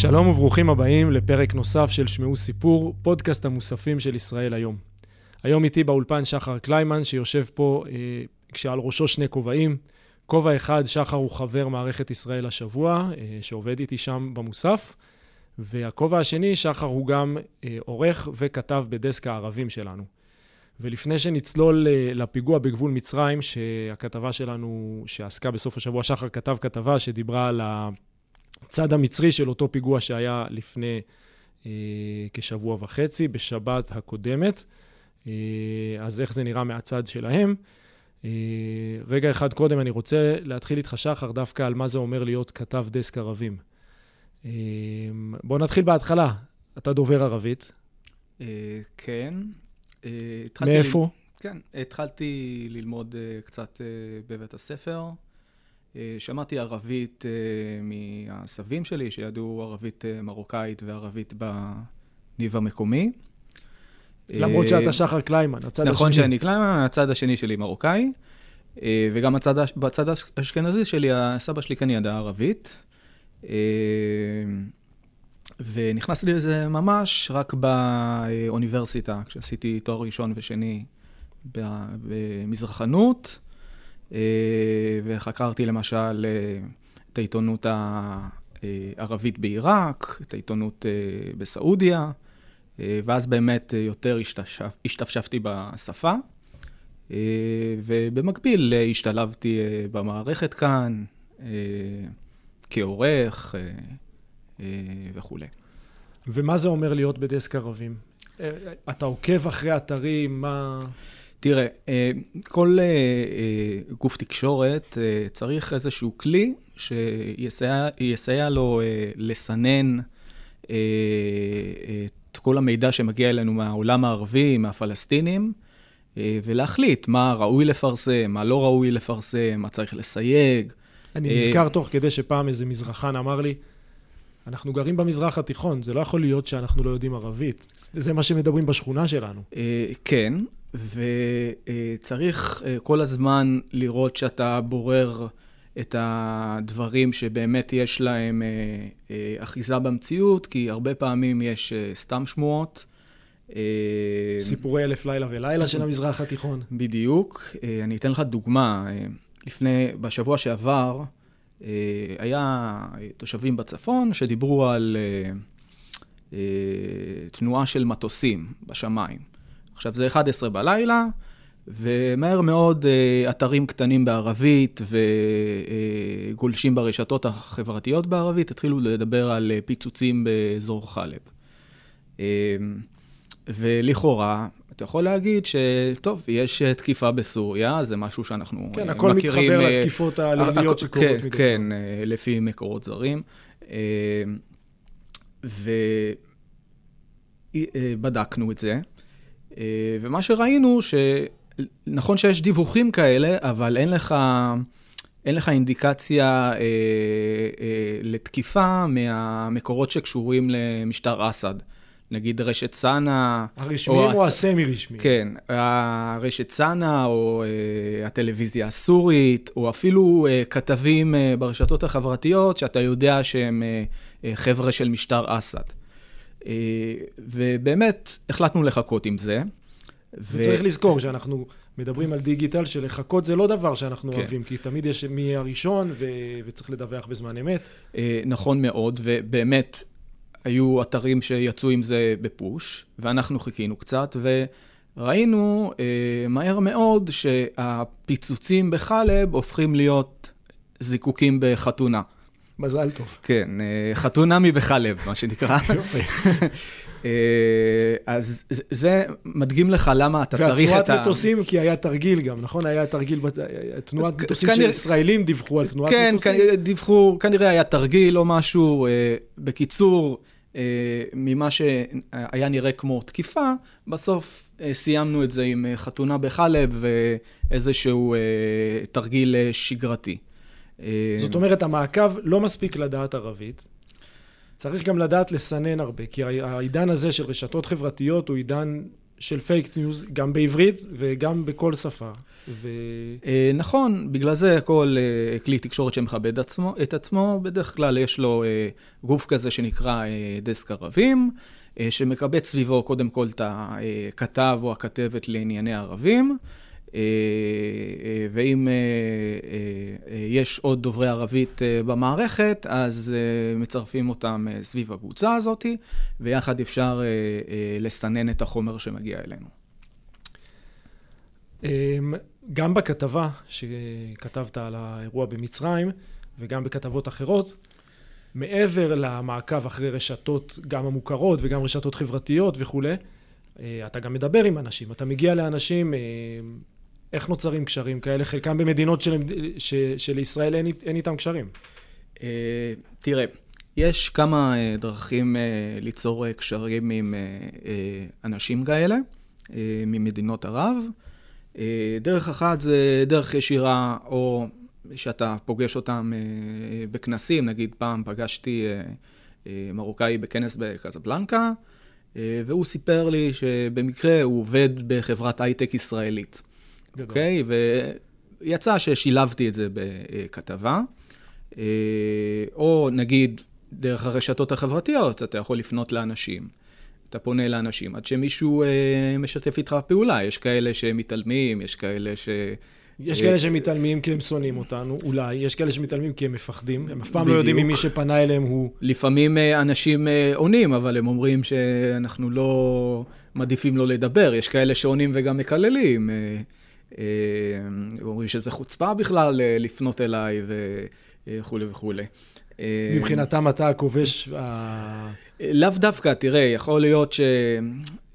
שלום וברוכים הבאים לפרק נוסף של שמעו סיפור, פודקאסט המוספים של ישראל היום. היום איתי באולפן שחר קליימן, שיושב פה אה, כשעל ראשו שני כובעים. כובע אחד, שחר הוא חבר מערכת ישראל השבוע, אה, שעובד איתי שם במוסף. והכובע השני, שחר הוא גם אה, עורך וכתב בדסק הערבים שלנו. ולפני שנצלול אה, לפיגוע בגבול מצרים, שהכתבה שלנו, שעסקה בסוף השבוע, שחר כתב כתבה שדיברה על הצד המצרי של אותו פיגוע שהיה לפני אה, כשבוע וחצי, בשבת הקודמת. אה, אז איך זה נראה מהצד שלהם? אה, רגע אחד קודם, אני רוצה להתחיל איתך, שחר, דווקא על מה זה אומר להיות כתב דסק ערבים. אה, בוא נתחיל בהתחלה. אתה דובר ערבית. אה, כן. אה, מאיפה? ל... כן, התחלתי ללמוד אה, קצת אה, בבית הספר. אה, שמעתי ערבית אה, מהסבים שלי, שידעו ערבית אה, מרוקאית וערבית בניב המקומי. למרות שאתה שחר קליימן, הצד השני. נכון שאני קליימן, הצד השני שלי מרוקאי, וגם הצד, בצד האשכנזי שלי, הסבא שלי כן ידע ערבית. ונכנסתי לזה ממש רק באוניברסיטה, כשעשיתי תואר ראשון ושני במזרחנות, וחקרתי למשל אה, את העיתונות הערבית בעיראק, את העיתונות אה, בסעודיה. אה, ואז באמת אה, יותר השתשפ... השתפשפתי בשפה, אה, ובמקביל אה, השתלבתי אה, במערכת כאן, אה, כעורך אה, אה, וכולי. ומה זה אומר להיות בדסק ערבים? אה, אתה עוקב אחרי אתרים, מה... תראה, אה, כל אה, אה, גוף תקשורת צריך איזשהו כלי שיסייע יסייע לו לסנן את כל המידע שמגיע אלינו מהעולם הערבי, מהפלסטינים, ולהחליט מה ראוי לפרסם, מה לא ראוי לפרסם, מה צריך לסייג. אני נזכר תוך כדי שפעם איזה מזרחן אמר לי, אנחנו גרים במזרח התיכון, זה לא יכול להיות שאנחנו לא יודעים ערבית. זה מה שמדברים בשכונה שלנו. כן, וצריך אה, כל הזמן לראות שאתה בורר את הדברים שבאמת יש להם אה, אה, אחיזה במציאות, כי הרבה פעמים יש סתם שמועות. סיפורי אלף לילה ולילה של המזרח התיכון. בדיוק. אני אתן לך דוגמה. לפני, בשבוע שעבר, היה תושבים בצפון שדיברו על תנועה של מטוסים בשמיים. עכשיו, זה 11 בלילה, ומהר מאוד אה, אתרים קטנים בערבית וגולשים ברשתות החברתיות בערבית התחילו לדבר על אה, פיצוצים באזור חלב. אה, ולכאורה, אתה יכול להגיד שטוב, יש אה, תקיפה בסוריה, זה משהו שאנחנו כן, אה, הכל מכירים... מתחבר אה, לתקיפות הלאומיות שקורות כן, מדי כן. אה, לפי מקורות זרים. אה, ובדקנו את זה, אה, ומה שראינו, שנכון שיש דיווחים כאלה, אבל אין לך, אין לך אינדיקציה אה, אה, לתקיפה מהמקורות שקשורים למשטר אסד. נגיד רשת סאנה, הרשמיים או או הסמי-רשמיים? כן, הרשת סאנה, או uh, הטלוויזיה הסורית, או אפילו uh, כתבים uh, ברשתות החברתיות, שאתה יודע שהם uh, uh, חבר'ה של משטר אסד. Uh, ובאמת, החלטנו לחכות עם זה. ו- וצריך לזכור שאנחנו מדברים על דיגיטל, שלחכות זה לא דבר שאנחנו כן. אוהבים, כי תמיד יש מי הראשון, ו... וצריך לדווח בזמן אמת. אה, נכון מאוד, ובאמת היו אתרים שיצאו עם זה בפוש, ואנחנו חיכינו קצת, וראינו אה, מהר מאוד שהפיצוצים בחלב הופכים להיות זיקוקים בחתונה. מזל טוב. כן, אה, חתונמי בחלב, מה שנקרא. אה, אז זה- מדגים לך למה אתה צריך והתנועת את ה... מטוסים, כי היה תרגיל גם, נכון? היה תרגיל, תנועת מטוסים של כנראה- ישראלים דיווחו על תנועת כן, מטוסים. כן, דיווחו, כנראה היה תרגיל או משהו. אה, בקיצור, ממה שהיה נראה כמו תקיפה, בסוף סיימנו את זה עם חתונה בחלב ואיזשהו תרגיל שגרתי. אה, זאת אומרת, המעקב לא מספיק לדעת ערבית. צריך גם לדעת לסנן הרבה, כי העידן הזה של רשתות חברתיות הוא עידן של fake news, גם בעברית וגם בכל שפה. ו... אה, נכון, בגלל זה כל אה, כלי תקשורת שמכבד עצמו, את עצמו, בדרך כלל יש לו גוף כזה שנקרא דסק ערבים, שמקבץ סביבו קודם כל את הכתב או הכתבת לענייני ערבים. אה, אה, ואם אה, יש עוד דוברי ערבית במערכת, אז מצרפים אותם סביב הקבוצה הזאת, ויחד אפשר לסנן את החומר שמגיע אלינו. אמ, גם בכתבה שכתבת על האירוע במצרים, וגם בכתבות אחרות, מעבר למעקב אחרי רשתות, גם המוכרות וגם רשתות חברתיות וכולי, אתה גם מדבר עם אנשים, אתה מגיע לאנשים, איך נוצרים קשרים כאלה? חלקם במדינות של, ש, שלישראל אין, אין איתם קשרים. אה, תראה, יש כמה אה, דרכים אה, ליצור קשרים עם אנשים כאלה, ממדינות ערב. דרך אחת זה דרך ישירה, או שאתה פוגש אותם בכנסים, נגיד פעם פגשתי מרוקאי בכנס בקזבלנקה, והוא סיפר לי שבמקרה הוא עובד בחברת הייטק ישראלית. אוקיי? ויצא ששילבתי את זה בכתבה. אה, או נגיד, דרך הרשתות החברתיות, אתה יכול לפנות לאנשים. אתה פונה לאנשים עד שמישהו אה, משתף איתך פעולה. יש כאלה שמתעלמים, יש כאלה ש... יש אה, כאלה שמתעלמים כי הם שונאים אותנו, אולי, יש כאלה שמתעלמים כי הם מפחדים, הם אף פעם לא בדיוק. יודעים אם מי שפנה אליהם הוא... לפעמים אה, אנשים עונים, אבל הם אומרים שאנחנו לא מעדיפים לא לדבר. יש כאלה שעונים וגם מקללים. אה, אה, אומרים שזה חוצפה בכלל אה, לפנות אליי וכולי וכולי. אה, מבחינתם אתה הכובש, לאו דווקא, תראה, יכול להיות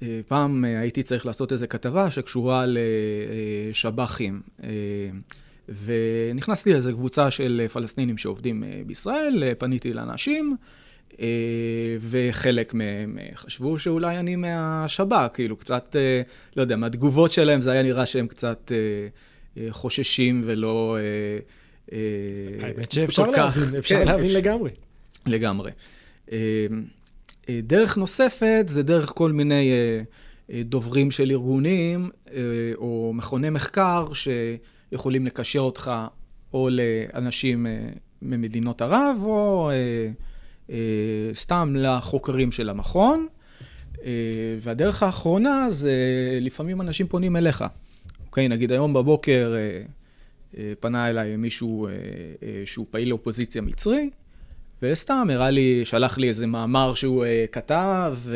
שפעם הייתי צריך לעשות איזו כתבה שקשורה לשב"חים. אה, ונכנסתי לאיזו קבוצה של פלסטינים שעובדים אה, בישראל, אה, פניתי לאנשים, אה, וחלק מהם אה, חשבו שאולי אני מהשב"כ, כאילו קצת, אה, לא יודע, מהתגובות שלהם זה היה נראה שהם קצת אה, אה, חוששים ולא... אה, אה, האמת שאפשר להבין, אפשר כן, להבין לגמרי. לגמרי. אה, אה, דרך נוספת זה דרך כל מיני אה, אה, דוברים של ארגונים אה, או מכוני מחקר שיכולים לקשר אותך או לאנשים אה, ממדינות ערב או אה, אה, סתם לחוקרים של המכון. אה, והדרך האחרונה זה לפעמים אנשים פונים אליך. אוקיי, נגיד היום בבוקר אה, אה, פנה אליי מישהו אה, אה, שהוא פעיל אופוזיציה מצרי, וסתם הראה לי, שלח לי איזה מאמר שהוא אה, כתב, אה,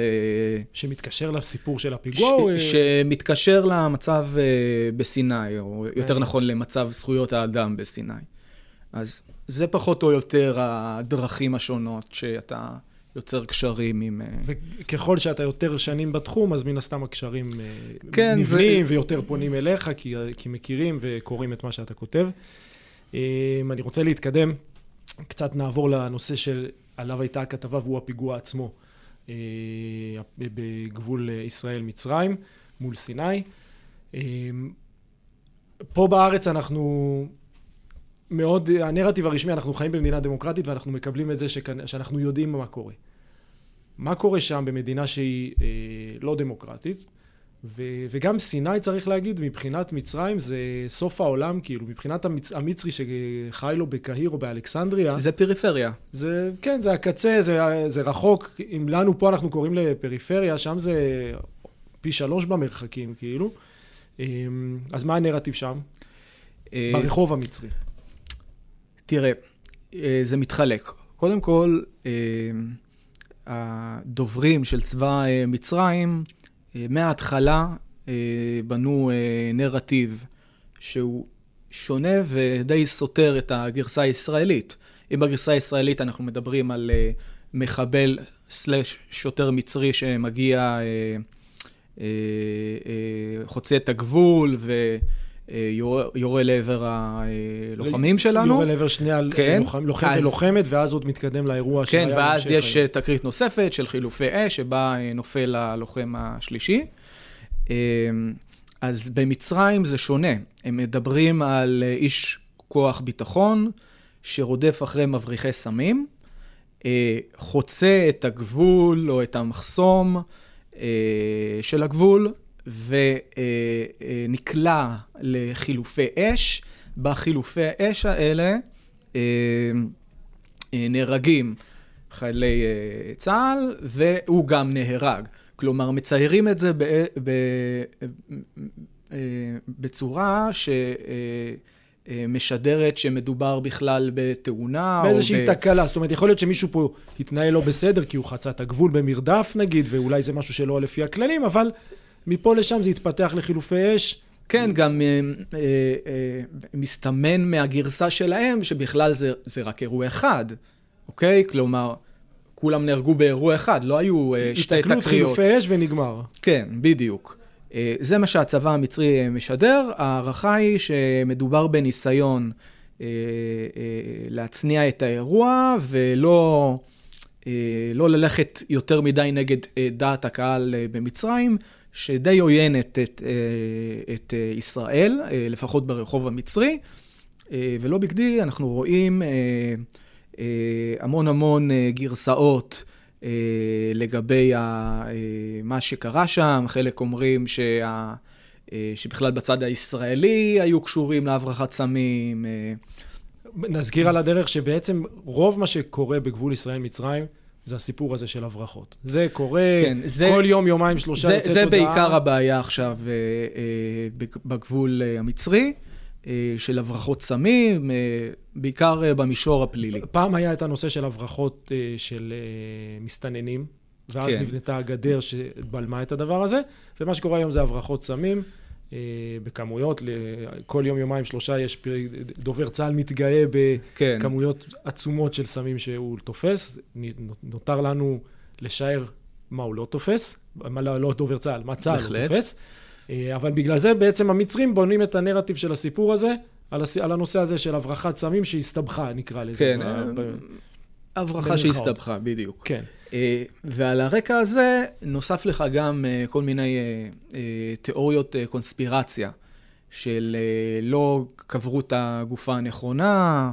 שמתקשר לסיפור של הפיגוע, או, אה, ש, שמתקשר למצב אה, בסיני, או יותר. נכון למצב זכויות האדם בסיני. אז זה פחות או יותר הדרכים השונות שאתה יוצר קשרים עם... אה, וככל שאתה יותר שנים בתחום, אז מן הסתם הקשרים אה, כן, נבנים ויותר פונים אליך, כי, כי מכירים וקוראים את מה שאתה כותב. אה, אני רוצה להתקדם, קצת נעבור לנושא שעליו הייתה הכתבה, והוא הפיגוע עצמו אה, בגבול אה, ישראל-מצרים, מול סיני. אה, פה בארץ אנחנו מאוד, הנרטיב הרשמי, אנחנו חיים במדינה דמוקרטית ואנחנו מקבלים את זה שכנ- שאנחנו יודעים מה קורה. מה קורה שם במדינה שהיא אה, לא דמוקרטית? ו- וגם סיני, צריך להגיד, מבחינת מצרים זה סוף העולם, כאילו, מבחינת המצ- המצרי שחי לו בקהיר או באלכסנדריה, זה פריפריה. זה, כן, זה הקצה, זה, זה רחוק. אם לנו פה אנחנו קוראים לפריפריה, שם זה פי שלוש במרחקים, כאילו. אמ, אז מה הנרטיב שם? אה, ברחוב המצרי. תראה, אה, זה מתחלק. קודם כל, אה, הדוברים של צבא אה, מצרים, מההתחלה בנו נרטיב שהוא שונה ודי סותר את הגרסה הישראלית. אם בגרסה הישראלית אנחנו מדברים על מחבל סלש שוטר מצרי שמגיע, חוצה את הגבול ו... אה, יורה, יורה לעבר הלוחמים שלנו. יורה לעבר שני כן. לוחם, לוחם אז- ולוחמת, ואז עוד מתקדם לאירוע כן, שהיה ואז בהמשך יש היום. אה, תקרית נוספת של חילופי אש, שבה אה, נופל הלוחם השלישי. אה, אז במצרים זה שונה. הם מדברים על איש כוח ביטחון שרודף אחרי מבריחי סמים, חוצה את הגבול או את המחסום של הגבול, ונקלע לחילופי אש. בחילופי האש האלה נהרגים חיילי צה"ל, והוא גם נהרג. כלומר, מציירים את זה ב, ב, בצורה שמשדרת שמדובר בכלל בתאונה. באיזושהי ב... תקלה, זאת אומרת, יכול להיות שמישהו פה התנהל לא בסדר, כי הוא חצה את הגבול במרדף נגיד, ואולי זה משהו שלא לפי הכללים, אבל מפה לשם זה התפתח לחילופי אש. כן, גם אה, אה, אה, מסתמן מהגרסה שלהם שבכלל זה, זה רק אירוע אחד, אוקיי? כלומר, כולם נהרגו באירוע אחד, לא היו אה, שתי תקריות. הסתכלות, חילופי אש ונגמר. כן, בדיוק. אה, זה מה שהצבא המצרי אה, משדר. ההערכה היא שמדובר בניסיון להצניע את האירוע ולא לא ללכת יותר מדי נגד דעת הקהל במצרים, שדי עוינת את, את ישראל, לפחות ברחוב המצרי. ולא בכדי אנחנו רואים המון המון גרסאות אה, לגבי אה, מה שקרה שם, חלק אומרים שה, אה, שבכלל בצד הישראלי היו קשורים להברחת סמים. נזכיר על הדרך שבעצם רוב מה שקורה בגבול ישראל-מצרים זה הסיפור הזה של הברחות. זה קורה כן, זה, כל יום, יומיים, שלושה יוצאת הודעה. זה בעיקר הבעיה עכשיו בגבול המצרי. אה, של הברחות סמים, אה, בעיקר אה, במישור הפלילי. פעם היה את הנושא של הברחות של מסתננים, ואז כן. נבנתה הגדר שבלמה את הדבר הזה, ומה שקורה היום זה הברחות סמים. בכמויות, כל יום, יומיים, שלושה יש דובר צה"ל מתגאה כן. בכמויות כן. עצומות של סמים שהוא תופס. נותר לנו לשער מה הוא לא תופס, מה לא, לא דובר צה"ל, מה צה"ל לא תופס. אה, אבל בגלל זה בעצם המצרים בונים את הנרטיב של הסיפור הזה, על, הס... על הנושא הזה של הברחת סמים שהסתבכה, נקרא לזה. כן, ב... הברחה שהסתבכה, בדיוק. כן. אה, ועל הרקע הזה נוסף לך גם אה, כל מיני תיאוריות קונספירציה, של לא קברו את הגופה הנכונה,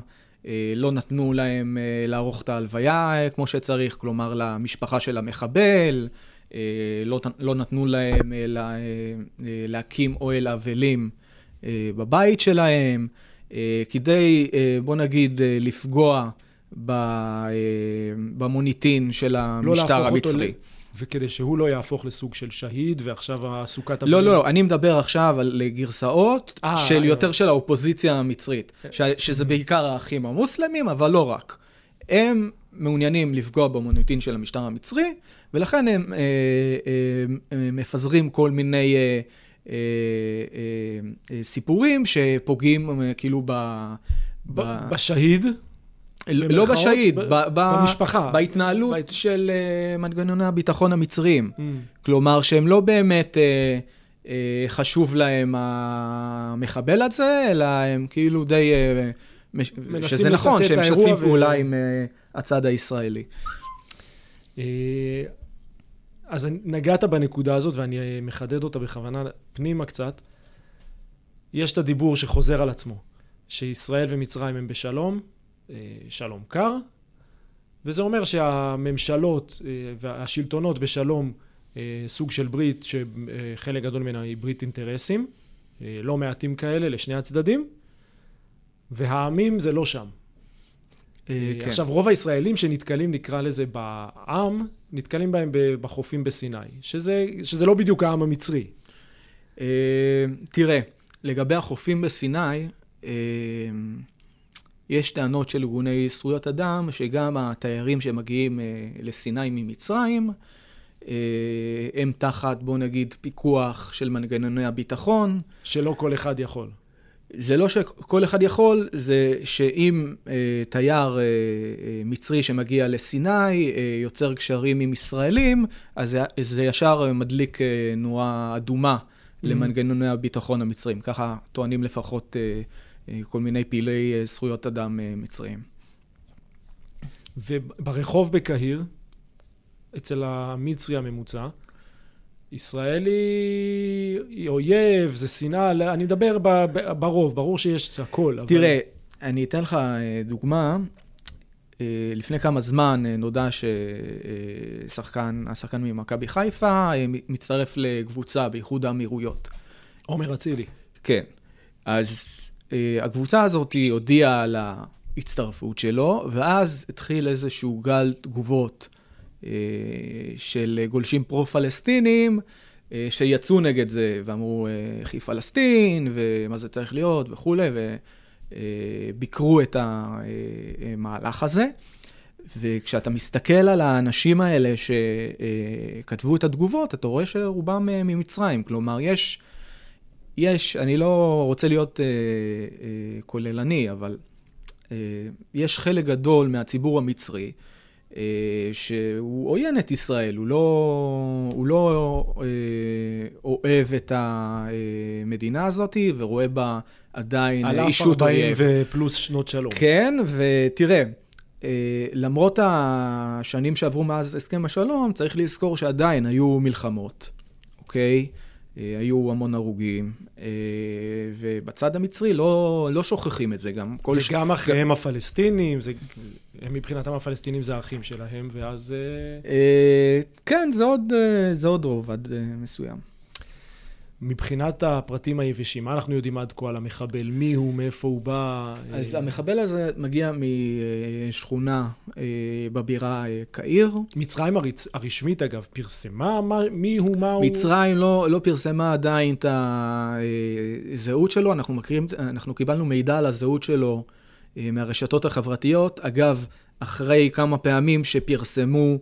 לא נתנו להם לערוך את ההלוויה כמו שצריך, כלומר למשפחה של המחבל. אה, לא, לא נתנו להם אה, לה, אה, להקים אוהל אבלים בבית שלהם, כדי, בוא נגיד, לפגוע במוניטין של לא המשטר לא המצרי. וכדי שהוא לא יהפוך לסוג של שהיד, ועכשיו הסוכת אבלים... לא, לא, אני מדבר עכשיו על גרסאות 아, של אה, יותר של האופוזיציה המצרית, ש, שזה בעיקר האחים המוסלמים, אבל לא רק. הם מעוניינים לפגוע במוניטין של המשטר המצרי, ולכן הם, אה, אה, הם מפזרים כל מיני אה, אה, אה, סיפורים שפוגעים אה, כאילו ב... ב... בשהיד? לא בשהיד, ב, ב, במשפחה. בהתנהלות בהת... של uh, מנגנוני הביטחון המצריים. Mm. כלומר, שהם לא באמת uh, uh, חשוב להם המחבל הזה, אלא הם כאילו די... שזה נכון, שהם משתפים פעולה ו... עם הצד הישראלי. אז נגעת בנקודה הזאת, ואני מחדד אותה בכוונה פנימה קצת. יש את הדיבור שחוזר על עצמו, שישראל ומצרים הם בשלום, אה, שלום קר, וזה אומר שהממשלות אה, והשלטונות בשלום, אה, סוג של ברית, שחלק גדול ממנה היא ברית אינטרסים, לא מעטים כאלה לשני הצדדים, והעמים זה לא שם. כן. עכשיו, רוב הישראלים שנתקלים, נקרא לזה, בעם, נתקלים בהם בחופים בסיני, שזה, שזה לא בדיוק העם המצרי. אה, תראה, לגבי החופים בסיני, אה, יש טענות של ארגוני זכויות אדם, שגם התיירים שמגיעים אה, לסיני ממצרים, הם תחת, בוא נגיד, פיקוח של מנגנוני הביטחון. שלא כל אחד יכול. זה לא שכל אחד יכול, זה שאם אה, תייר אה, אה, מצרי שמגיע לסיני אה, יוצר קשרים עם ישראלים, אז זה, זה ישר מדליק אה, נורה אדומה mm-hmm. למנגנוני הביטחון המצרים. ככה טוענים לפחות אה, אה, כל מיני פעילי אה, זכויות אדם אה, מצריים. וברחוב בקהיר, אצל המצרי הממוצע, ישראל היא, היא אויב, זה שנאה, אני מדבר ברוב, ברור שיש הכל. תראה, אבל... אני אתן לך אה, דוגמה. לפני כמה זמן נודע ששחקן, השחקן ממכבי חיפה מצטרף לקבוצה באיחוד האמירויות. עומר אצילי. כן. אז הקבוצה הזאת הודיעה על ההצטרפות שלו, ואז התחיל איזשהו גל תגובות של גולשים פרו-פלסטינים, שיצאו נגד זה ואמרו, היא פלסטין, ומה זה צריך להיות וכולי, וביקרו את המהלך הזה. וכשאתה מסתכל על האנשים האלה שכתבו את התגובות, אתה רואה שרובם ממצרים. כלומר, יש, יש, אני לא רוצה להיות אה, אה, כוללני, אבל אה, יש חלק גדול מהציבור המצרי, אה, שהוא עוין את ישראל, הוא לא, הוא לא אה, אוהב את המדינה הזאת ורואה בה עדיין אישות אויב. על אף 40 ופלוס שנות שלום. כן, ותראה, אה, למרות השנים שעברו מאז הסכם השלום, צריך לזכור שעדיין היו מלחמות, אוקיי? אה, היו המון הרוגים, אה, ובצד המצרי לא, לא שוכחים את זה גם. וגם ש... אחריהם הפלסטינים, זה, הם מבחינתם הפלסטינים זה האחים שלהם, ואז... כן, זה עוד, זה עוד רובד מסוים. מבחינת הפרטים היבשים, מה אנחנו יודעים עד כה על המחבל? מי הוא, מאיפה הוא בא? אז המחבל הזה מגיע משכונה בבירה קהיר. מצרים הרצ... הרשמית, אגב, פרסמה מה... מי הוא, מה הוא? מצרים לא, לא פרסמה עדיין את הזהות שלו, אנחנו, מכירים, אנחנו קיבלנו מידע על הזהות שלו מהרשתות החברתיות. אגב, אחרי כמה פעמים שפרסמו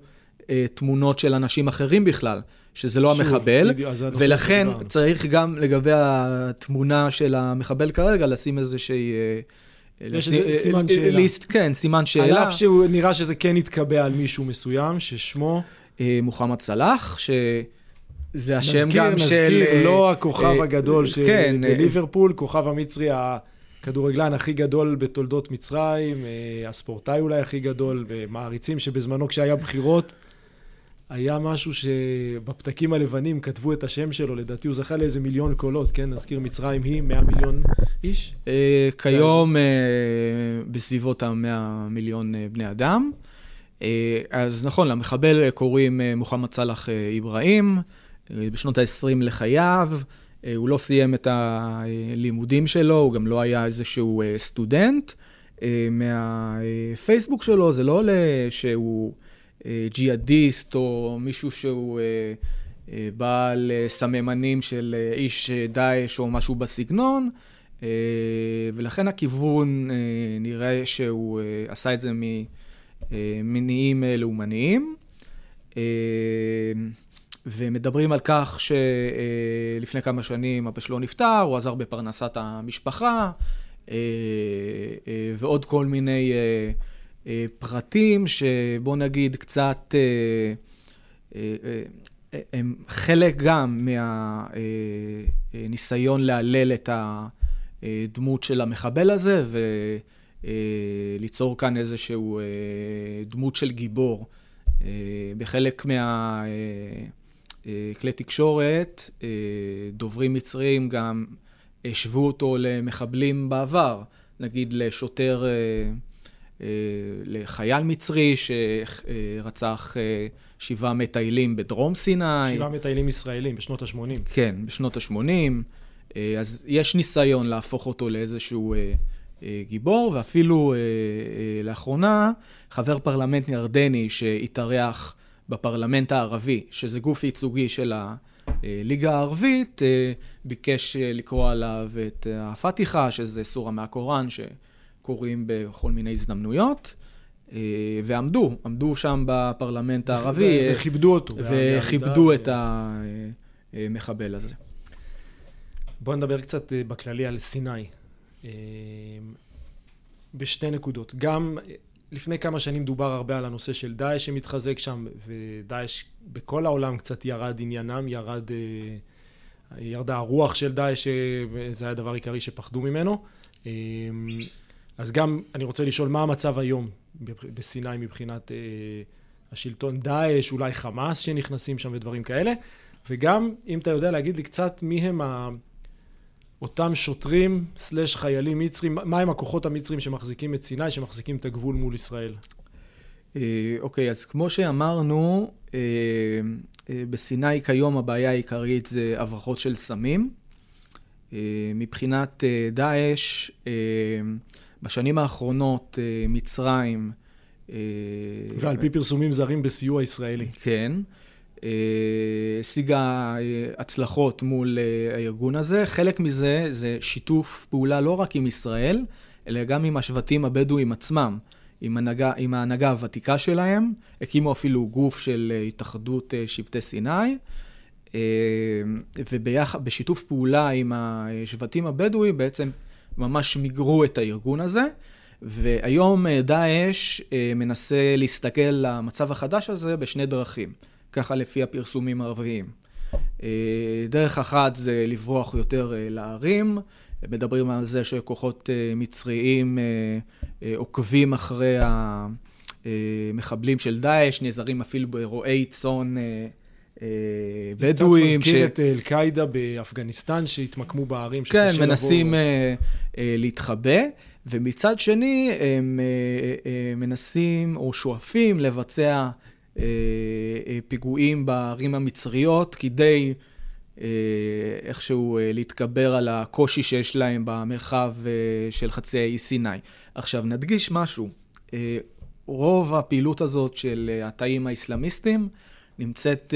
תמונות של אנשים אחרים בכלל. שזה לא שוב, המחבל, ולכן צריך גם לגבי התמונה של המחבל כרגע, לשים איזושהי... אה, יש איזה אה, סימן אה, שאלה. ליסט, כן, סימן שאלה. על אף שהוא נראה שזה כן יתקבע על מישהו מסוים, ששמו... מוחמד סלאח, שזה השם נזכיר, גם נזכיר, של... נזכיר, לא הכוכב הגדול של כן, ליברפול, כוכב המצרי הכדורגלן הכי גדול בתולדות מצרים, הספורטאי אולי הכי גדול, ומעריצים שבזמנו כשהיה בחירות, היה משהו שבפתקים הלבנים כתבו את השם שלו, לדעתי הוא זכה לאיזה מיליון קולות, כן? נזכיר, מצרים היא 100 מיליון איש? אה, כיום אה, בסביבות ה-100 מיליון אה, בני אדם. אז נכון, למחבל קוראים מוחמד סאלח אברהים, בשנות ה-20 לחייו. הוא לא סיים את הלימודים שלו, הוא גם לא היה איזשהו סטודנט. מהפייסבוק שלו זה לא עולה שהוא... ג'יהאדיסט או מישהו שהוא אה, אה, בעל אה, סממנים של איש דאעש או משהו בסגנון, ולכן הכיוון נראה שהוא עשה את זה ממניעים לאומניים. ומדברים על כך שלפני כמה שנים אבא שלו נפטר, הוא עזר בפרנסת המשפחה, ועוד כל מיני אה, פרטים שבוא נגיד קצת, אה, אה, הם חלק גם מהניסיון להלל את הדמות של המחבל הזה וליצור כאן איזשהו דמות של גיבור. בחלק מהכלי תקשורת, דוברים מצריים גם השוו אותו למחבלים בעבר, נגיד לשוטר אה, לחייל מצרי שרצח אה, שבעה מטיילים בדרום סיני. שבעה מטיילים ישראלים בשנות ה-80. כן, בשנות ה-80. אה, אז יש ניסיון להפוך אותו לאיזשהו גיבור, ואפילו לאחרונה חבר פרלמנט ירדני שהתארח בפרלמנט הערבי, שזה גוף ייצוגי של הליגה הערבית, ביקש לקרוא עליו את הפתיחה, שזה סורה מהקוראן, ש... קורים בכל מיני הזדמנויות. אה, ועמדו, עמדו שם בפרלמנט הערבי. וכיבדו אותו. וכיבדו את המחבל הזה. בואו נדבר קצת אה, בכללי על סיני. אה, בשתי נקודות. גם לפני כמה שנים דובר הרבה על הנושא של דאעש שמתחזק שם, ודאעש בכל העולם קצת ירד עניינם, ירד, ירדה הרוח של דאעש, זה היה הדבר העיקרי שפחדו ממנו. אז גם אני רוצה לשאול מה המצב היום בסיני מבחינת אה, השלטון דאעש, אולי חמאס שנכנסים שם ודברים כאלה, וגם אם אתה יודע להגיד לי קצת מי הם ה... אותם שוטרים סלש חיילים מצרים, מה הם הכוחות המצרים שמחזיקים את סיני, שמחזיקים את הגבול מול ישראל? אוקיי, אז כמו שאמרנו, בסיני כיום הבעיה העיקרית זה הברחות של סמים. מבחינת דאעש, בשנים האחרונות מצרים... ועל פי פרסומים זרים בסיוע ישראלי. כן. השיגה הצלחות מול הארגון הזה. חלק מזה זה שיתוף פעולה לא רק עם ישראל, אלא גם עם השבטים הבדואים עצמם, עם, הנהגה, עם ההנהגה הוותיקה שלהם. הקימו אפילו גוף של התאחדות שבטי סיני. ובשיתוף פעולה עם השבטים הבדואים בעצם ממש מיגרו את הארגון הזה. והיום דאעש מנסה להסתכל למצב החדש הזה בשני דרכים. ככה לפי הפרסומים הערביים. דרך אחת זה לברוח יותר לערים, מדברים על זה שכוחות מצריים עוקבים אחרי המחבלים של דאעש, נעזרים אפילו ברועי צאן בדואים. זה קצת מזכיר את אל-קאעידה באפגניסטן שהתמקמו בערים. כן, מנסים להתחבא. ומצד שני, הם מנסים או שואפים לבצע פיגועים בערים המצריות כדי איכשהו להתגבר על הקושי שיש להם במרחב של חצי האי סיני. עכשיו, נדגיש משהו. רוב הפעילות הזאת של התאים האסלאמיסטים נמצאת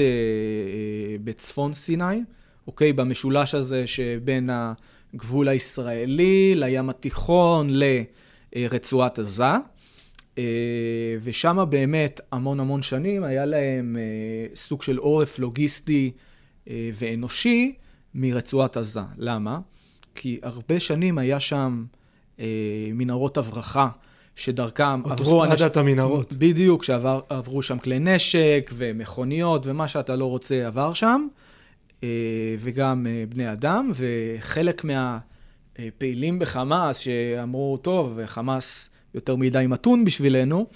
בצפון סיני, אוקיי? במשולש הזה שבין הגבול הישראלי לים התיכון לרצועת עזה. ושם באמת המון המון שנים היה להם סוג של עורף לוגיסטי ואנושי מרצועת עזה. למה? כי הרבה שנים היה שם מנהרות הברחה, שדרכם עברו... אוטוסטרדת המנהרות. בדיוק, שעברו שם כלי נשק ומכוניות ומה שאתה לא רוצה עבר שם, וגם בני אדם, וחלק מהפעילים בחמאס שאמרו, טוב, חמאס... יותר מדי מתון בשבילנו,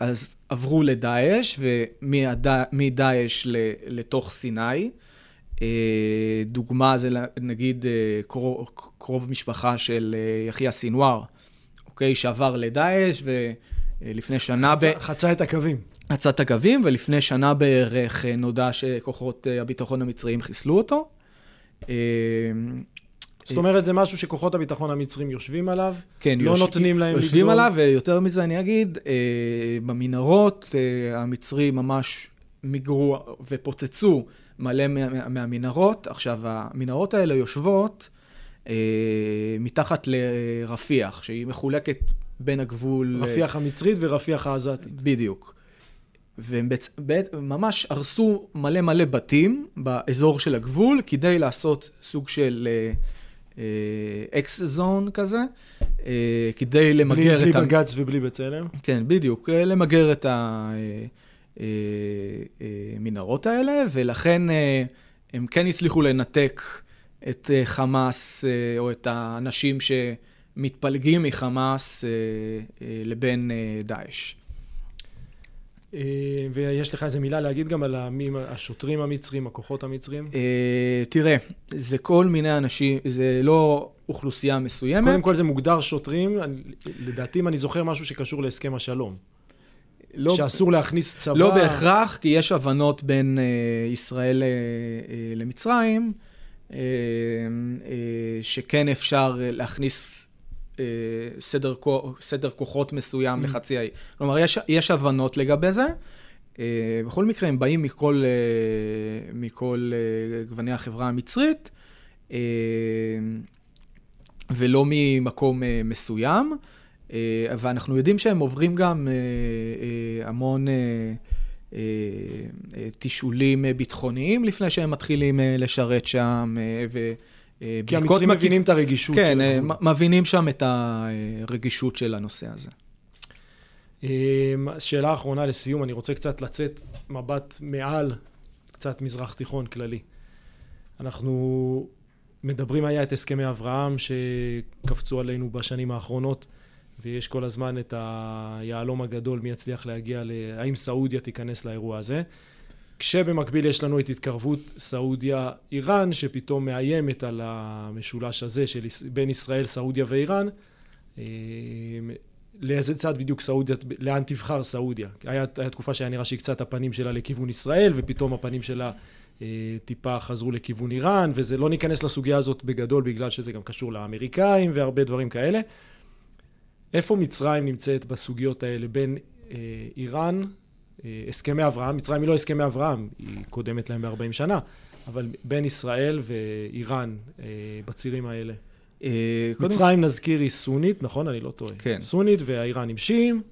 אז עברו לדאעש, ומדאעש לתוך סיני. דוגמה זה נגיד קרוב, קרוב משפחה של יחיא סינואר, אוקיי, שעבר לדאעש, ולפני שנה... חצה, ב... חצה את הקווים. חצה את הקווים, ולפני שנה בערך נודע שכוחות הביטחון המצריים חיסלו אותו. זאת אומרת, זה משהו שכוחות הביטחון המצרים יושבים עליו, כן, לא יוש... נותנים להם לגדול. יושבים עליו, ויותר מזה אני אגיד, אה, במנהרות אה, המצרים ממש מיגרו ופוצצו מלא מה, מהמנהרות. עכשיו, המנהרות האלה יושבות אה, מתחת לרפיח, שהיא מחולקת בין הגבול... רפיח המצרית ורפיח העזתית. בדיוק. והם בצ... ממש הרסו מלא מלא בתים באזור של הגבול, כדי לעשות סוג של... אקס זון כזה, כדי למגר בלי, את... בלי בג"ץ ובלי בצלם. כן, בדיוק, למגר את המנהרות האלה, ולכן הם כן הצליחו לנתק את חמאס, או את האנשים שמתפלגים מחמאס לבין דאעש. אה, ויש לך איזה מילה להגיד גם על השוטרים המצרים, הכוחות המצרים? אה, תראה, זה כל מיני אנשים, זה לא אוכלוסייה מסוימת. קודם כל זה מוגדר שוטרים, לדעתי אם אני זוכר משהו שקשור להסכם השלום. לא, שאסור להכניס צבא... לא בהכרח, כי יש הבנות בין ישראל למצרים, שכן אפשר להכניס אה, סדר, סדר כוחות מסוים mm. לחצי האי. כלומר, יש, יש הבנות לגבי זה. אה, בכל מקרה, הם באים מכל, אה, מכל גווני החברה המצרית, ולא ממקום מסוים. ואנחנו יודעים שהם עוברים גם המון תשאולים ביטחוניים לפני שהם מתחילים לשרת שם, אה, כי המצרים מקיף... מבינים את הרגישות כן, של הגבול. כן, מבינים שם את הרגישות של הנושא הזה. אמ, שאלה אחרונה לסיום, אני רוצה קצת לצאת מבט מעל, קצת מזרח תיכון כללי. אנחנו מדברים היה את הסכמי אברהם שקפצו עלינו בשנים האחרונות, ויש כל הזמן את היהלום הגדול, מי יצליח להגיע ל... האם סעודיה תיכנס לאירוע הזה. כשבמקביל יש לנו את התקרבות סעודיה-איראן, שפתאום מאיימת על המשולש הזה של בין ישראל, סעודיה ואיראן. אה, לאיזה צד בדיוק סעודיה, לאן תבחר סעודיה. היה תקופה שהיה נראה שהיא קצת הפנים שלה לכיוון ישראל, ופתאום הפנים שלה אה, טיפה חזרו לכיוון איראן, וזה לא ניכנס לסוגיה הזאת בגדול, בגלל שזה גם קשור לאמריקאים והרבה דברים כאלה. איפה מצרים נמצאת בסוגיות האלה בין אה, איראן, אה, הסכמי אברהם, מצרים היא לא הסכמי אברהם, היא קודמת להם ב-40 שנה, אבל בין ישראל ואיראן אה, בצירים האלה. אה, קודם- מצרים, נזכיר, היא סונית, נכון? אני לא טועה. כן. סונית והאיראנים שיעים.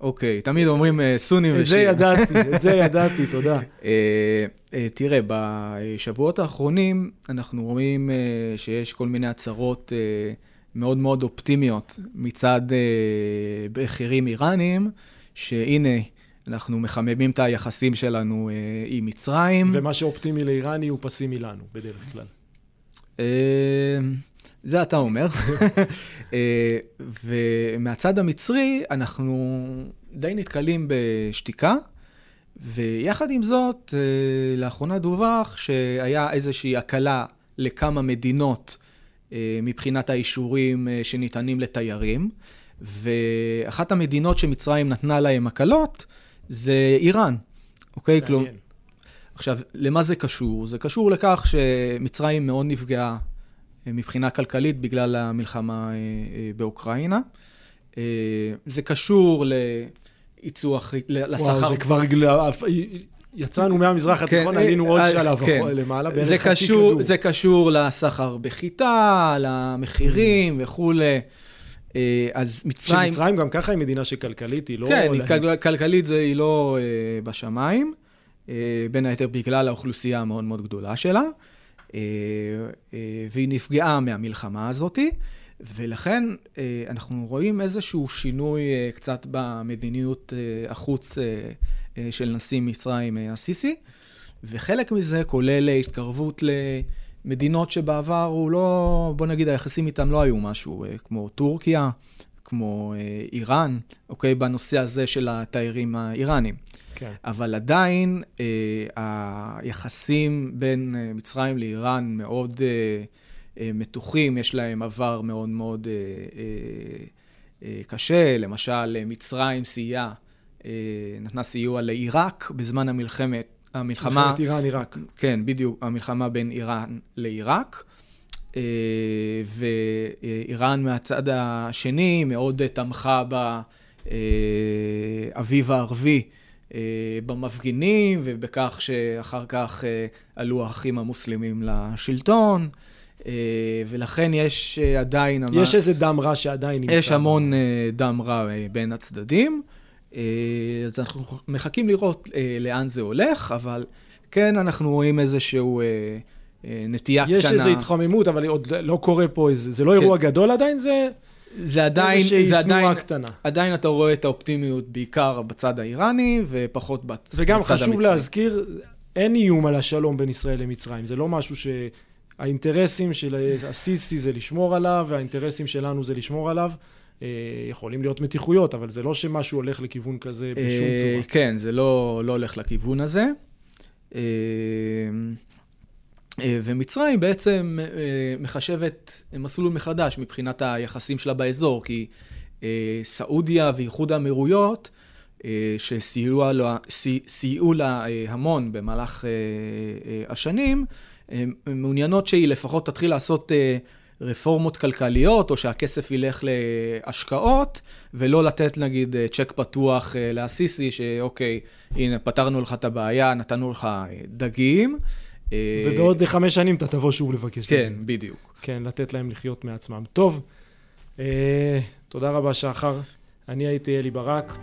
אוקיי, תמיד אומרים אה, סונים את זה ושיעים. ידעתי, את זה ידעתי, תודה. אה, אה, תראה, בשבועות האחרונים אנחנו רואים שיש כל מיני הצהרות מאוד מאוד אופטימיות מצד אה, בכירים איראנים, שהנה, אנחנו מחממים את היחסים שלנו אה, עם מצרים. ומה שאופטימי לאיראני הוא פסימי לנו, בדרך כלל. אה, זה אתה אומר. אה, ומהצד המצרי, אנחנו די נתקלים בשתיקה, ויחד עם זאת, אה, לאחרונה דווח שהיה איזושהי הקלה לכמה מדינות מבחינת האישורים אה, שניתנים לתיירים, ואחת המדינות שמצרים נתנה להם הקלות זה איראן. אוקיי? כלומר, מעניין. עכשיו, למה זה קשור? זה קשור לכך שמצרים מאוד נפגעה אה, מבחינה כלכלית בגלל המלחמה אה, אה, באוקראינה. אה, זה קשור לייצוא, הכי- ל- לשכר. וואו, זה כבר... יצאנו מהמזרח התיכון, כן, עלינו עוד אה, שלב כן. למעלה, בערך זה חצי קשור, כדור. זה קשור לסחר בחיטה, למחירים וכולי. אה, אז מצרים... שמצרים גם ככה היא מדינה שכלכלית, היא לא... כן, היא. כל- כלכלית זה היא לא אה, בשמיים, אה, בין היתר בגלל האוכלוסייה המאוד מאוד גדולה שלה, אה, אה, והיא נפגעה מהמלחמה הזאתי, ולכן אה, אנחנו רואים איזשהו שינוי אה, קצת במדיניות אה, החוץ של נשיא מצרים א-סיסי, וחלק מזה כולל התקרבות למדינות שבעבר הוא לא, בוא נגיד היחסים איתם לא היו משהו, כמו טורקיה, כמו איראן, אוקיי? בנושא הזה של התיירים האיראנים. כן. אבל עדיין היחסים בין מצרים לאיראן מאוד מתוחים, יש להם עבר מאוד מאוד אה, אה, אה, קשה. למשל, אה, מצרים סייעה, אה, נתנה סיוע לעיראק בזמן המלחמת, המלחמה... מלחמת איראן עיראק. כן, בדיוק, המלחמה בין איראן לעיראק. אה, ואיראן מהצד השני מאוד תמכה באביב הערבי אה, במפגינים, ובכך שאחר כך אה, עלו האחים המוסלמים לשלטון, אה, ולכן יש אה, עדיין... יש איזה דם רע שעדיין נמצא. יש המון אה, דם רע אה, בין הצדדים, אה, אז אנחנו מחכים לראות אה, לאן זה הולך, אבל כן אנחנו רואים איזשהו אה, אה, נטייה יש קטנה. איזו התחממות, אבל עוד לא קורה פה איזה... זה לא אירוע גדול עדיין, זה זה עדיין, זה עדיין, קטנה. עדיין אתה רואה את האופטימיות בעיקר בצד האיראני ופחות בצ, בצד וגם המצרי. חשוב להזכיר, אין איום על השלום בין ישראל למצרים. זה לא משהו ש... האינטרסים של הסיסי זה לשמור עליו, והאינטרסים שלנו זה לשמור עליו. אה, יכולים להיות מתיחויות, אבל זה לא שמשהו הולך לכיוון כזה בשום אה, צורה. כן, זה לא, לא הולך לכיוון הזה. אה, ומצרים בעצם מחשבת מסלול מחדש מבחינת היחסים שלה באזור, כי סעודיה ואיחוד האמירויות, שסייעו לה, סי- לה המון במהלך השנים, מעוניינות שהיא לפחות תתחיל לעשות אה, רפורמות כלכליות, או שהכסף ילך להשקעות, ולא לתת נגיד אה, צ'ק פתוח אה, לאסיסי, שאוקיי, הנה, פתרנו לך את הבעיה, נתנו לך דגים. ובעוד חמש שנים אתה תבוא שוב לבקש. כן, זה. בדיוק. כן, לתת להם לחיות מעצמם. טוב, אה, תודה רבה שחר. אני הייתי אלי ברק,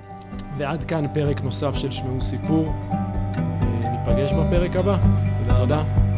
ועד כאן פרק נוסף של שמעו סיפור. ניפגש בפרק הבא. תודה.